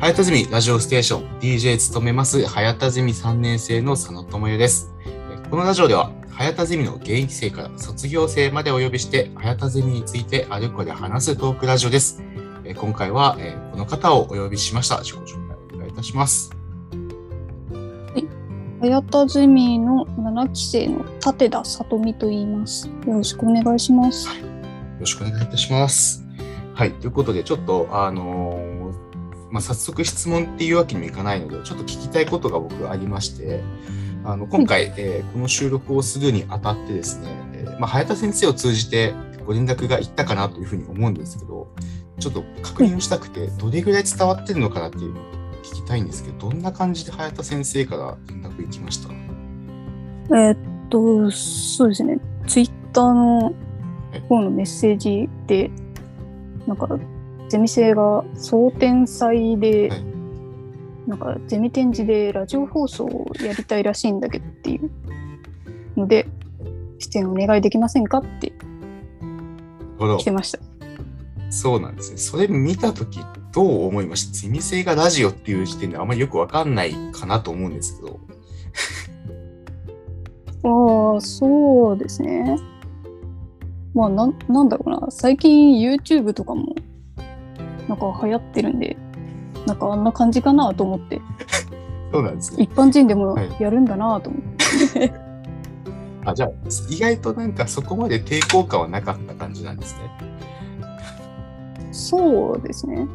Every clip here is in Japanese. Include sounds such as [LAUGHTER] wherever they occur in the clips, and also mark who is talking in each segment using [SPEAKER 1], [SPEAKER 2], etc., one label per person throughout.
[SPEAKER 1] 早田ゼミラジオステーション DJ 務めます早田ゼミ3年生の佐野智也です。このラジオでは早田ゼミの現役生から卒業生までお呼びして早田ゼミについてあれこれ話すトークラジオです。今回はこの方をお呼びしました。自己紹介をお願いいたします。
[SPEAKER 2] 早田ゼミの7期生の立田さとみと言います。よろしくお願いします。
[SPEAKER 1] はい、よろしくお願いいたします。はい、ということで、ちょっと、あのー、まあ、早速質問っていうわけにもいかないので、ちょっと聞きたいことが僕ありまして、あの今回、えー、この収録をするにあたってですね、えー、まあ、早田先生を通じてご連絡がいったかなというふうに思うんですけど、ちょっと確認をしたくて、どれぐらい伝わってるのかなっていうのを聞きたいんですけど、どんな感じで早田先生から連絡いきました？
[SPEAKER 2] えー、っと、そうですね、ツイッターの方のメッセージで、なんか、ゼミ生が総天祭で、はい、なんかゼミ展示でラジオ放送をやりたいらしいんだけどっていうので、出演お願いできませんかって来てました。
[SPEAKER 1] そうなんですね。それ見たときどう思いました？ゼミ生がラジオっていう時点であまりよくわかんないかなと思うんですけど。[LAUGHS]
[SPEAKER 2] ああ、そうですね。まあな、なんだろうな。最近 YouTube とかもなんか流行ってるんで、なんかあんな感じかなと思って。[LAUGHS]
[SPEAKER 1] そうなんですね。
[SPEAKER 2] 一般人でもやるんだなと思って。はい、
[SPEAKER 1] あ、じゃあ意外となんかそこまで抵抗感はなかった感じなんですね。
[SPEAKER 2] そうですね。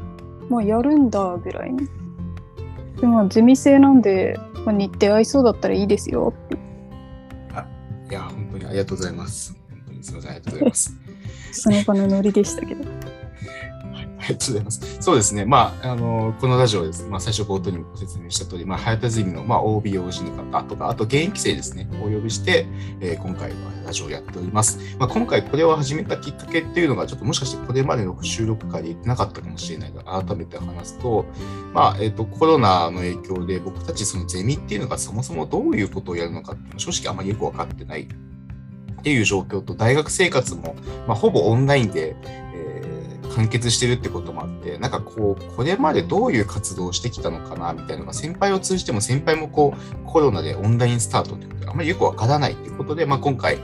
[SPEAKER 2] まあやるんだぐらいに。でもゼミ生なんで、まあ、日程合いそうだったらいいですよって。
[SPEAKER 1] あ、いや、本当にありがとうございます。本当にすみません、ありがとうございます。[LAUGHS]
[SPEAKER 2] その場のノリでしたけど。
[SPEAKER 1] ありがとうございます。そうですね。まあ、あの、このラジオです。まあ、最初冒頭にもご説明した通り、まあ、早田ゼミの、まあ、OB、OG の方とか、あと現役生ですね、お呼びして、えー、今回はラジオをやっております。まあ、今回これを始めたきっかけっていうのが、ちょっともしかしてこれまでの収録会で言ってなかったかもしれないが、改めて話すと、まあ、えっ、ー、と、コロナの影響で僕たちそのゼミっていうのがそもそもどういうことをやるのかっていうの正直あまりよく分かってないっていう状況と、大学生活も、まあ、ほぼオンラインで、完結してるってこともあって、なんかこう、これまでどういう活動をしてきたのかな、みたいなのが、先輩を通じても先輩もこう、コロナでオンラインスタートってことで、あんまりよくわからないっていうことで、まあ今回、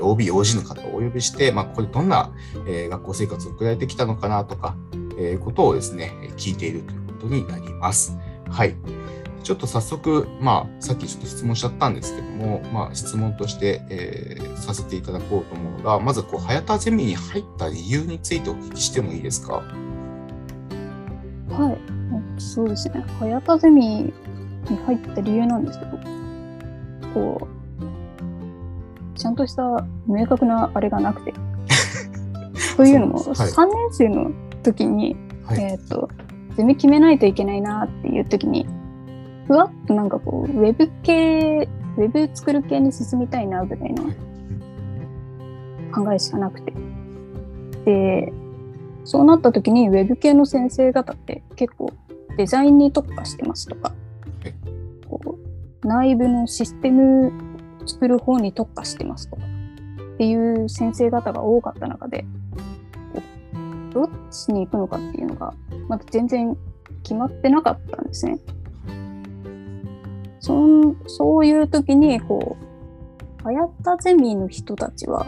[SPEAKER 1] OB、OG の方をお呼びして、まあこれどんな、学校生活を送られてきたのかなとか、えー、ことをですね、聞いているということになります。はい。ちょっと早速、まあ、さっきちょっと質問しちゃったんですけども、まあ、質問として、えー、させていただこうと思うのが、まず、こう、早田ゼミに入った理由についてお聞きしてもいいですか？
[SPEAKER 2] はい、そうですね。早田ゼミに入った理由なんですけど、こう、ちゃんとした明確なあれがなくて。[LAUGHS] というのも、はい、3年生の時に、はい、えっ、ー、と、ゼミ決めないといけないなっていう時に、ふわっとなんかこう、ウェブ系、ウェブ作る系に進みたいなぐらいの考えしかなくて。で、そうなった時にウェブ系の先生方って結構デザインに特化してますとか、こう内部のシステム作る方に特化してますとかっていう先生方が多かった中で、どっちに行くのかっていうのがまだ全然決まってなかったんですね。そんそういう時に、こう、早田ゼミの人たちは、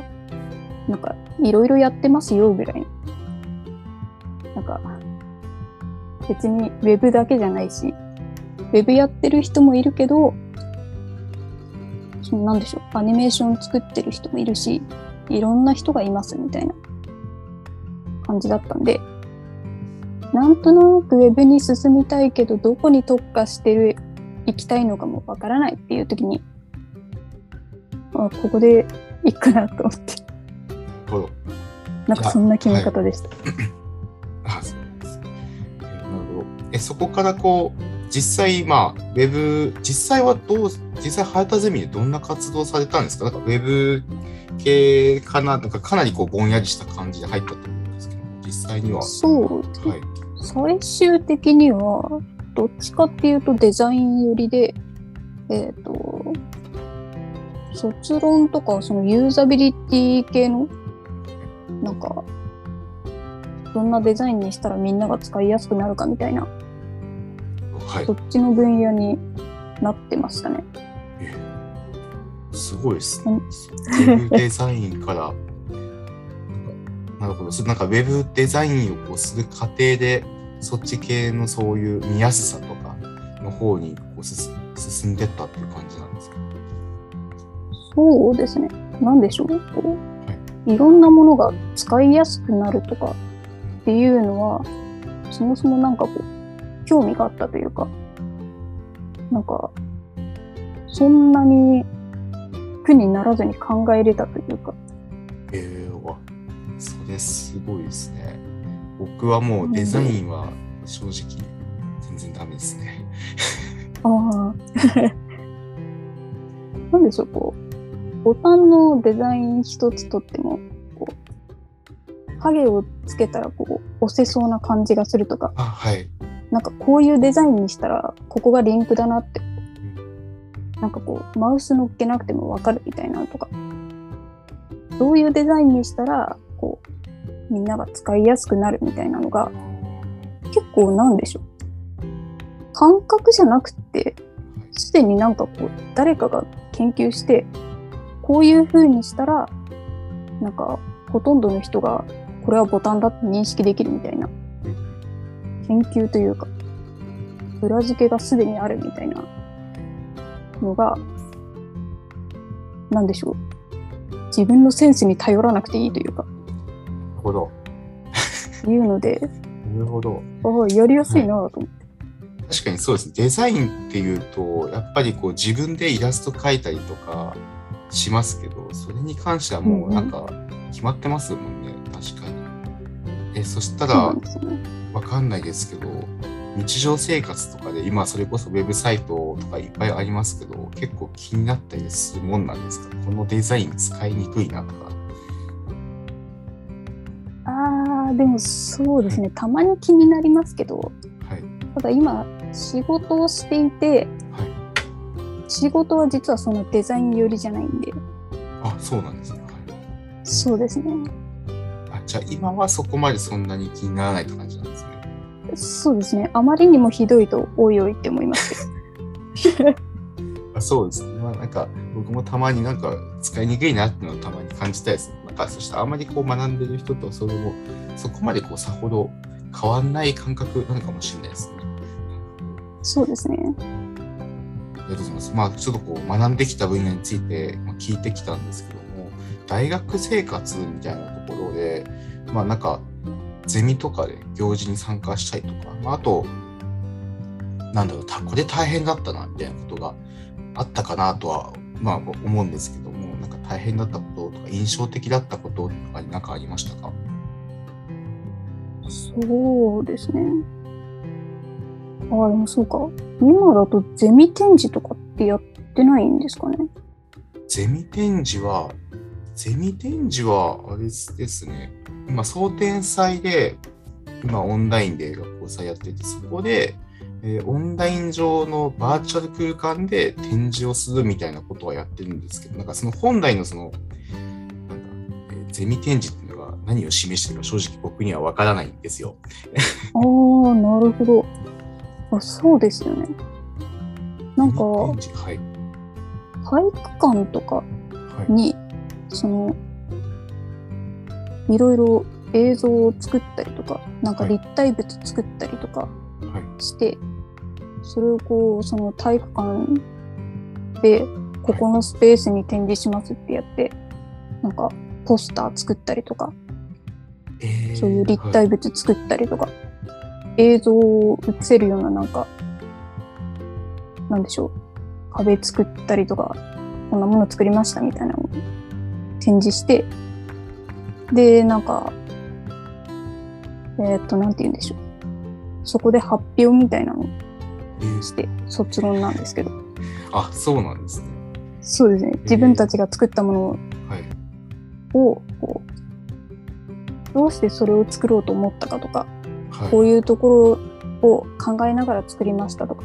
[SPEAKER 2] なんか、いろいろやってますよ、ぐらい。なんか、別にウェブだけじゃないし、ウェブやってる人もいるけど、そのなんでしょう、アニメーション作ってる人もいるし、いろんな人がいますみたいな感じだったんで、なんとなくウェブに進みたいけど、どこに特化してる行きたいのかもわからないっていう時にあここで行くかなと思って。なんかそんな決め方でした。
[SPEAKER 1] はい、あそうです。なるほど。えそこからこう実際まあウェブ実際はどう実際早田ゼミでどんな活動されたんですか？なんかウェブ系かな？なんかかなりこうぼんやりした感じで入ったと思うんですけど実際には。
[SPEAKER 2] そう、はい、最終的にはどっちかっていうとデザイン寄りで、えっ、ー、と、卒論とかそのユーザビリティ系の、なんか、どんなデザインにしたらみんなが使いやすくなるかみたいな
[SPEAKER 1] はい
[SPEAKER 2] そ。っちの分野になってましたね。
[SPEAKER 1] えすごいですね
[SPEAKER 2] うん。
[SPEAKER 1] ウェブデザインから、なんかなるほど。なんかウェブデザインをする過程で、そっち系のそういう見やすさとかの方にこう進進んでったっていう感じなんですか？
[SPEAKER 2] そうですね。なんでしょう。こういろんなものが使いやすくなるとかっていうのは、そもそもなんかこう、興味があったというか、なんか、そんなに苦にならずに考えれたというか、
[SPEAKER 1] えー、わ、それすごいですね。僕はもうデザインは正直全然ダメですね。
[SPEAKER 2] ああ。[LAUGHS] なんでしょう、こう、ボタンのデザイン一つとっても、こう、影をつけたらこう、押せそうな感じがするとか、
[SPEAKER 1] あ、はい。
[SPEAKER 2] なんかこういうデザインにしたら、ここがリンクだなって、なんかこう、マウス乗っけなくてもわかるみたいなのとか、どういうデザインにしたら、こう、みんなが使いやすくなるみたいなのが、結構なんでしょう。感覚じゃなくて、すでになんかこう、誰かが研究して、こういう風にしたら、なんか、ほとんどの人が、これはボタンだって認識できるみたいな、研究というか、裏付けがすでにあるみたいなのが、なんでしょう。自分のセンスに頼らなくていいというか、
[SPEAKER 1] ほど。
[SPEAKER 2] いうので、
[SPEAKER 1] なるほど。
[SPEAKER 2] ああ、やりやすいなと思って。
[SPEAKER 1] 確かにそうですね。デザインっていうと、やっぱりこう自分でイラスト描いたりとかしますけど、それに関してはもうなんか決まってますもんね。確かに。え、そしたら
[SPEAKER 2] ね。
[SPEAKER 1] わかんないですけど、日常生活とかで今それこそウェブサイトとかいっぱいありますけど、結構気になったりするもんなんですか？このデザイン使いにくいなとか。
[SPEAKER 2] ああ、でもそうですね。たまに気になりますけど、
[SPEAKER 1] はい。
[SPEAKER 2] ただ今、仕事をしていて、
[SPEAKER 1] はい。
[SPEAKER 2] 仕事は実はそのデザイン寄りじゃないんで、
[SPEAKER 1] あ、そうなんですね。はい。
[SPEAKER 2] そうですね。
[SPEAKER 1] あ、じゃあ今はそこまでそんなに気にならないって感じなんですね。
[SPEAKER 2] そうですね。あまりにもひどいと、おいおいって思いますけど。[LAUGHS]
[SPEAKER 1] あそうですね。まあなんか僕もたまになんか使いにくいなっていうのをたまに感じたいですね。かそしてあんまりこう学んでる人とそれもそこまでこうさほど変わんない感覚なのかもしれないですね。
[SPEAKER 2] そうですね。
[SPEAKER 1] ありがとうございます。まあちょっとこう学んできた分野についてまあ聞いてきたんですけども、大学生活みたいなところで、まあなんかゼミとかで行事に参加したりとか、まああと、なんだろう、たこれ大変だったなみたいなことがあったかなとは、まあ思うんですけども、なんか大変だったこととか印象的だったこととかになんかありましたか？
[SPEAKER 2] そうですね。ああ、でもそうか。今だとゼミ展示とかってやってないんですかね？
[SPEAKER 1] ゼミ展示は、ゼミ展示は、あれですね、今、総展祭で、今、オンラインで学校祭やってて、そこで、えーオンライン上のバーチャル空間で展示をするみたいなことはやってるんですけど、なんかその本来のその、なんだ、えーゼミ展示っていうのが何を示してるか正直僕にはわからないんですよ。
[SPEAKER 2] ああ、なるほど。あ、そうですよね。なんか、
[SPEAKER 1] はい。
[SPEAKER 2] 体育館とか
[SPEAKER 1] はい。
[SPEAKER 2] に、その、いろいろ映像を作ったりとか、なんか
[SPEAKER 1] はい
[SPEAKER 2] 立体物作ったりとか
[SPEAKER 1] はい。
[SPEAKER 2] して、それをこう、その体育館で、ここのスペースに展示しますってやって、なんかポスター作ったりとか、
[SPEAKER 1] えー
[SPEAKER 2] そういう立
[SPEAKER 1] はい
[SPEAKER 2] 体物作ったりとか、映像を映せるようななんか、なんでしょう、壁作ったりとか、こんなもの作りましたみたいなのを展示して、で、なんか、えーっと、なんて言うんでしょう。そこで発表みたいなのを
[SPEAKER 1] えー
[SPEAKER 2] して、卒論なんですけど、
[SPEAKER 1] あ、そうなんですね。
[SPEAKER 2] そうですね。自分たちが作ったもの
[SPEAKER 1] はい。
[SPEAKER 2] を、こう、どうしてそれを作ろうと思ったかとか、
[SPEAKER 1] はい。
[SPEAKER 2] こういうところを考えながら作りましたとか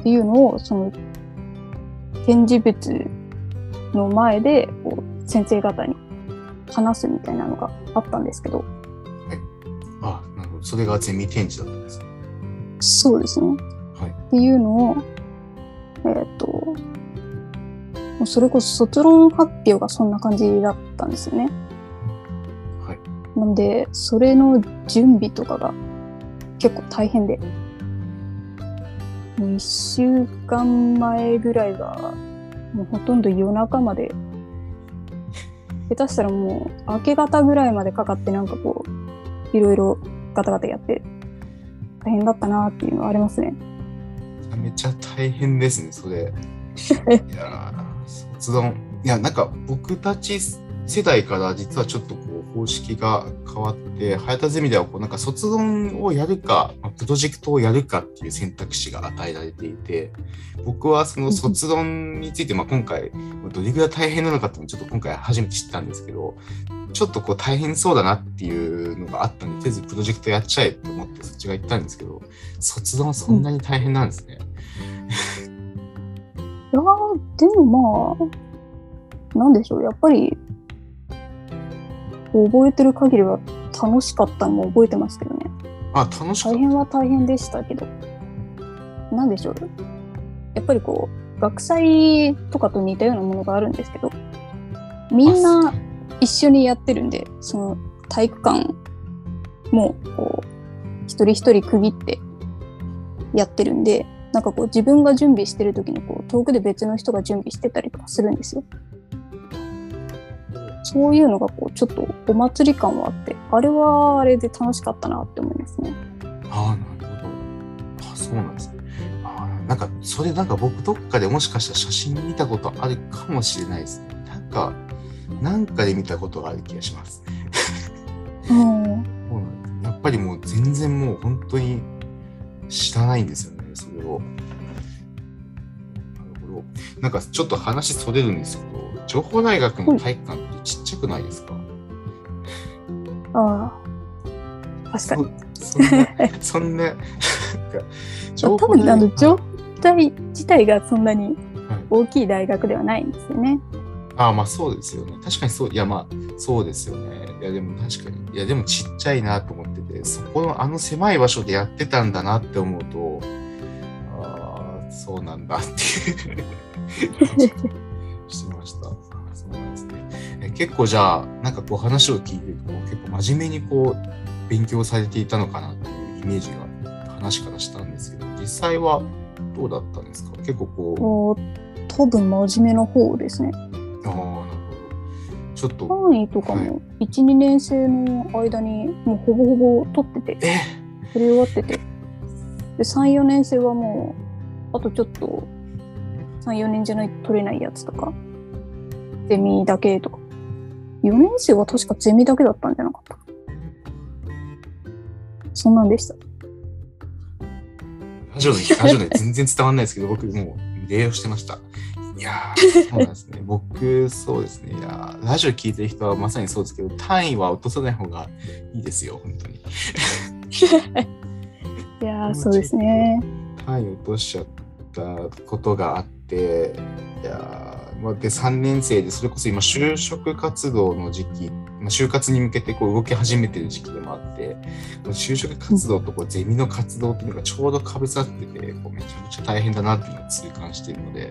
[SPEAKER 2] っていうのをその展示物の前でこう先生方に話すみたいなのがあったんですけ
[SPEAKER 1] ど。それがゼミ展示だったんですね。
[SPEAKER 2] そうですね。
[SPEAKER 1] はい
[SPEAKER 2] っていうのを、えっ、と、もうそれこそ卒論発表がそんな感じだったんですよね。
[SPEAKER 1] はい。
[SPEAKER 2] なんで、それの準備とかが結構大変で。もう一週間前ぐらいが、もうほとんど夜中まで、下手したらもう明け方ぐらいまでかかってなんかこう、いろいろガタガタやって、大変だったなっていうのはありますね。
[SPEAKER 1] めちゃめちゃ大変ですね、それ。[LAUGHS] いやー、卒論。いや、なんか僕たち世代から実はちょっとこう方式が変わって、早田ゼミではこうなんか卒論をやるか、まあプロジェクトをやるかっていう選択肢が与えられていて、僕はその卒論について、まあ、今回、どれぐらい大変なのかっていうのをちょっと今回初めて知ったんですけど、ちょっとこう大変そうだなっていうのがあったんで、とりあえずプロジェクトやっちゃえと思ってそっちが行ったんですけど、卒論そんなに大変なんですね。
[SPEAKER 2] いやーでもまあ、なんでしょう、やっぱり、覚えてる限りは楽しかったのも覚えてますけどね。
[SPEAKER 1] あ、楽しか。
[SPEAKER 2] 大変は大変でしたけど、なんでしょう？やっぱりこう、学祭とかと似たようなものがあるんですけど、みんな一緒にやってるんで、その体育館もこう、一人一人区切ってやってるんで、なんかこう自分が準備してる時にこう遠くで別の人が準備してたりとかするんですよ。そういうのがこうちょっとお祭り感はあって、あれはあれで楽しかったなって思いますね。
[SPEAKER 1] ああ、なるほど。あそうなんですね。あーなんか、それなんか僕どっかでもしかしたら写真見たことあるかもしれないですね。なんか、なんかで見たことがある気がします。
[SPEAKER 2] うん。
[SPEAKER 1] そうなんですやっぱりもう全然もう本当に知らないんですよね、それを。なるほど。なんかちょっと話それるんですけど、情報大学の体育館ってちっちゃくないですか、
[SPEAKER 2] ああ。確かに。
[SPEAKER 1] そそんな、そんな、[LAUGHS]
[SPEAKER 2] 多分あの
[SPEAKER 1] はい
[SPEAKER 2] 状態自体がそんなに
[SPEAKER 1] はい
[SPEAKER 2] 大きい大学ではないんですよね。
[SPEAKER 1] ああ、まあそうですよね。確かにそう、いやまあそうですよね。いやでも確かに、いやでもちっちゃいなと思ってて、そこのあの狭い場所でやってたんだなって思うと、ああ、そうなんだっていう [LAUGHS] 結構じゃあ、なんかこう話を聞いてると、結構真面目にこう勉強されていたのかなっていうイメージが話からしたんですけど、実際はどうだったんですか？結構こう、
[SPEAKER 2] 多分真面目な方ですね。
[SPEAKER 1] ああ、なるほど。ちょっと、
[SPEAKER 2] 単位とかも1、2年生の間にもうほぼほぼ取ってて、
[SPEAKER 1] え？
[SPEAKER 2] 取り終わってて。で、3、4年生はもう、あとちょっと、3、4年じゃないと取れないやつとか、ゼミだけとか。4年生は確かゼミだけだったんじゃなかった？そんなんでした？
[SPEAKER 1] ラジオで、ラジオで全然伝わんないですけど、僕もう礼をしてました。いやー、[LAUGHS] そうなんですね。僕、そうですね。いやーラジオ聞いてる人はまさにそうですけど、単位は落とさない方がいいですよ、本当に。[LAUGHS]
[SPEAKER 2] いやー、そうですね。[LAUGHS]
[SPEAKER 1] 単位落としちゃったことがあって、いやで、3年生で、それこそ今、就職活動の時期、まあ、就活に向けてこう動き始めてる時期でもあって、就職活動とこうゼミの活動っていうのがちょうどかぶさってて、こうめちゃくちゃ大変だなっていうのを痛感しているので、い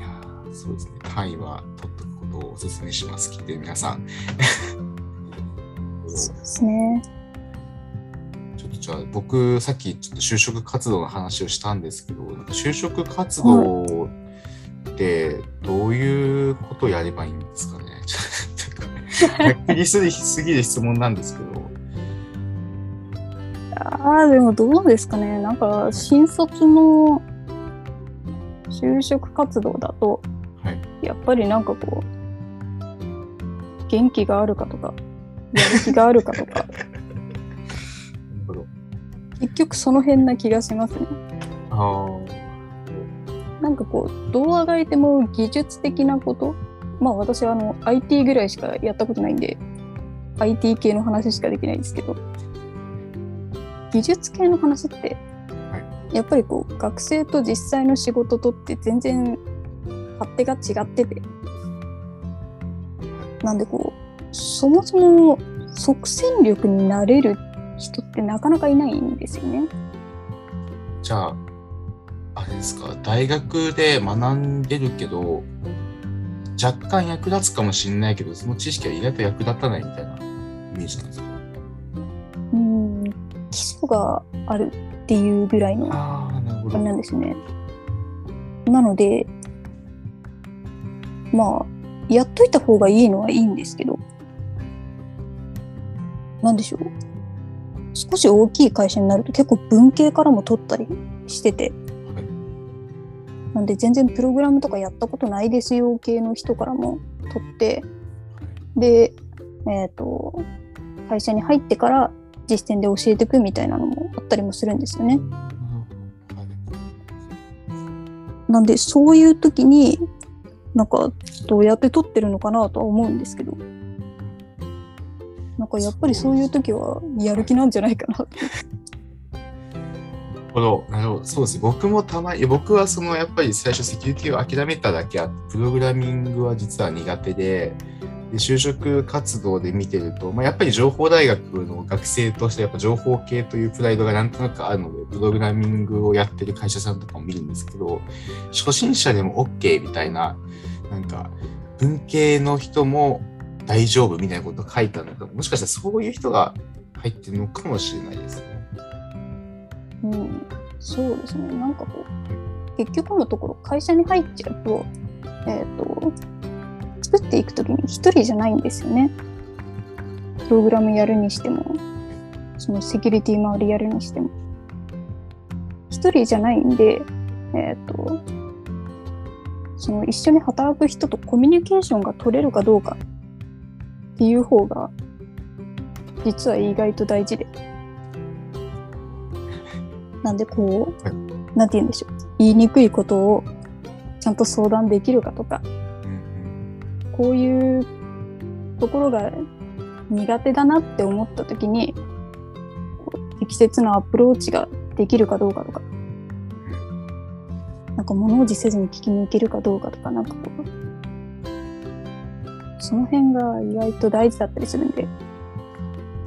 [SPEAKER 1] やーそうですね、単位は取っとくことをお勧めします、聞いてる皆さん。[LAUGHS]
[SPEAKER 2] そうですね。
[SPEAKER 1] ちょっとじゃあ僕さっきちょっと就職活動の話をしたんですけど就職活動ってどういうことをやればいいんですかね。ちょっとはっきりすすぎる質問なんですけど。
[SPEAKER 2] ああ、でもどうですかね。なんか、新卒の就職活動だと、
[SPEAKER 1] はい。
[SPEAKER 2] やっぱりなんかこう、元気があるかとか、やる気があるかとか、[LAUGHS] 結局その辺な気がしますね。
[SPEAKER 1] あー
[SPEAKER 2] なんかこう、どうあがいても技術的なこと、まあ私はあの IT ぐらいしかやったことないんで、IT 系の話しかできないですけど、技術系の話って、やっぱりこう、学生と実際の仕事とって全然勝手が違ってて、なんでこう、そもそも即戦力になれる人ってなかなかいないんですよね。
[SPEAKER 1] じゃあ、あれですか、大学で学んでるけど、若干役立つかもしれないけど、その知識は意外と役立たないみたいなイメージなんですか？
[SPEAKER 2] うん、基礎があるっていうぐらいの
[SPEAKER 1] ああ、な
[SPEAKER 2] んですよね。なので、まあ、やっといた方がいいのはいいんですけど、なんでしょう？少し大きい会社になると結構文系からも取ったりしてて、
[SPEAKER 1] はい
[SPEAKER 2] なんで全然プログラムとかやったことないですよ系の人からも取って、で、えっ、と、会社に入ってから実践で教えていくみたいなのもあったりもするんですよね。なんでそういう時になんかどうやって撮ってるのかなとは思うんですけどなんかやっぱりそういう時はやる気なんじゃないかなと。
[SPEAKER 1] ほど、なるほど。そうです。僕もたまに、僕はそのやっぱり最初セキュリティを諦めただけあって、プログラミングは実は苦手で、で就職活動で見てると、まあ、やっぱり情報大学の学生としてやっぱ情報系というプライドがなんとなくあるので、プログラミングをやってる会社さんとかも見るんですけど、初心者でも OK みたいな、なんか文系の人も大丈夫みたいなこと書いたのが、もしかしたらそういう人が入ってるのかもしれないですね。
[SPEAKER 2] そうですねなんかこう結局のところ会社に入っちゃうと,、えー、と作っていく時に一人じゃないんですよね。プログラムやるにしてもそのセキュリティ周りやるにしても一人じゃないんで、えっ、とその一緒に働く人とコミュニケーションが取れるかどうかっていう方が実は意外と大事で。なんでこ
[SPEAKER 1] は
[SPEAKER 2] う、なんて言うんでしょう。言いにくいことをちゃんと相談できるかとか、
[SPEAKER 1] うん
[SPEAKER 2] こういうところが苦手だなって思った時に、適切なアプローチができるかどうかとか、なんか物おじせずに聞きに行けるかどうかとか、なんかこう、その辺が意外と大事だったりするんで、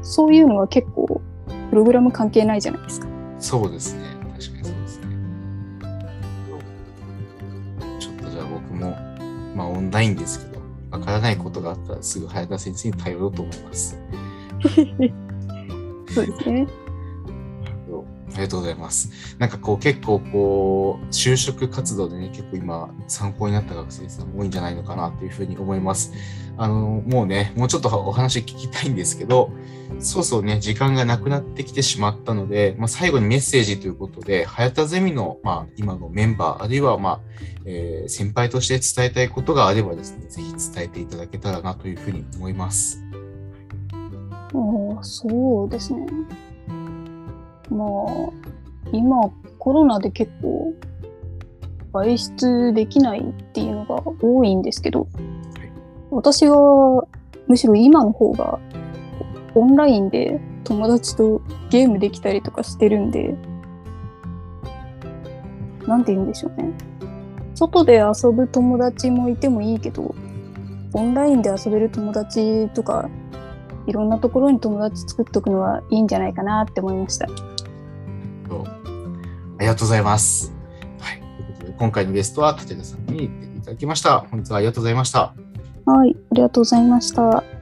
[SPEAKER 2] そういうのは結構、プログラム関係ないじゃないですか。
[SPEAKER 1] そうですね。確かにそうですね。ちょっとじゃあ僕も、まあオンラインですけど、わからないことがあったらすぐ早田先生に頼ろうと思います。[LAUGHS]
[SPEAKER 2] そうですね。
[SPEAKER 1] ありがとうございます。なんかこう結構こう就職活動でね結構今参考になった学生さん多いんじゃないのかなというふうに思います。あのもうねもうちょっとお話聞きたいんですけどそうそうね時間がなくなってきてしまったので、まあ、最後にメッセージということで早田ゼミの、まあ、今のメンバーあるいは、まあえー先輩として伝えたいことがあればですねぜひ伝えていただけたらなというふうに思います。
[SPEAKER 2] おそうですね。まあ、今コロナで結構外出できないっていうのが多いんですけど、私はむしろ今の方がオンラインで友達とゲームできたりとかしてるんで、なんて言うんでしょうね。外で遊ぶ友達もいてもいいけど、オンラインで遊べる友達とかいろんなところに友達作っておくのはいいんじゃないかなって思いました。
[SPEAKER 1] ありがとうございます。はい。ということで、今回のゲストは立田さんに出ていただきました。本日はありがとうございました。
[SPEAKER 2] はい、ありがとうございました。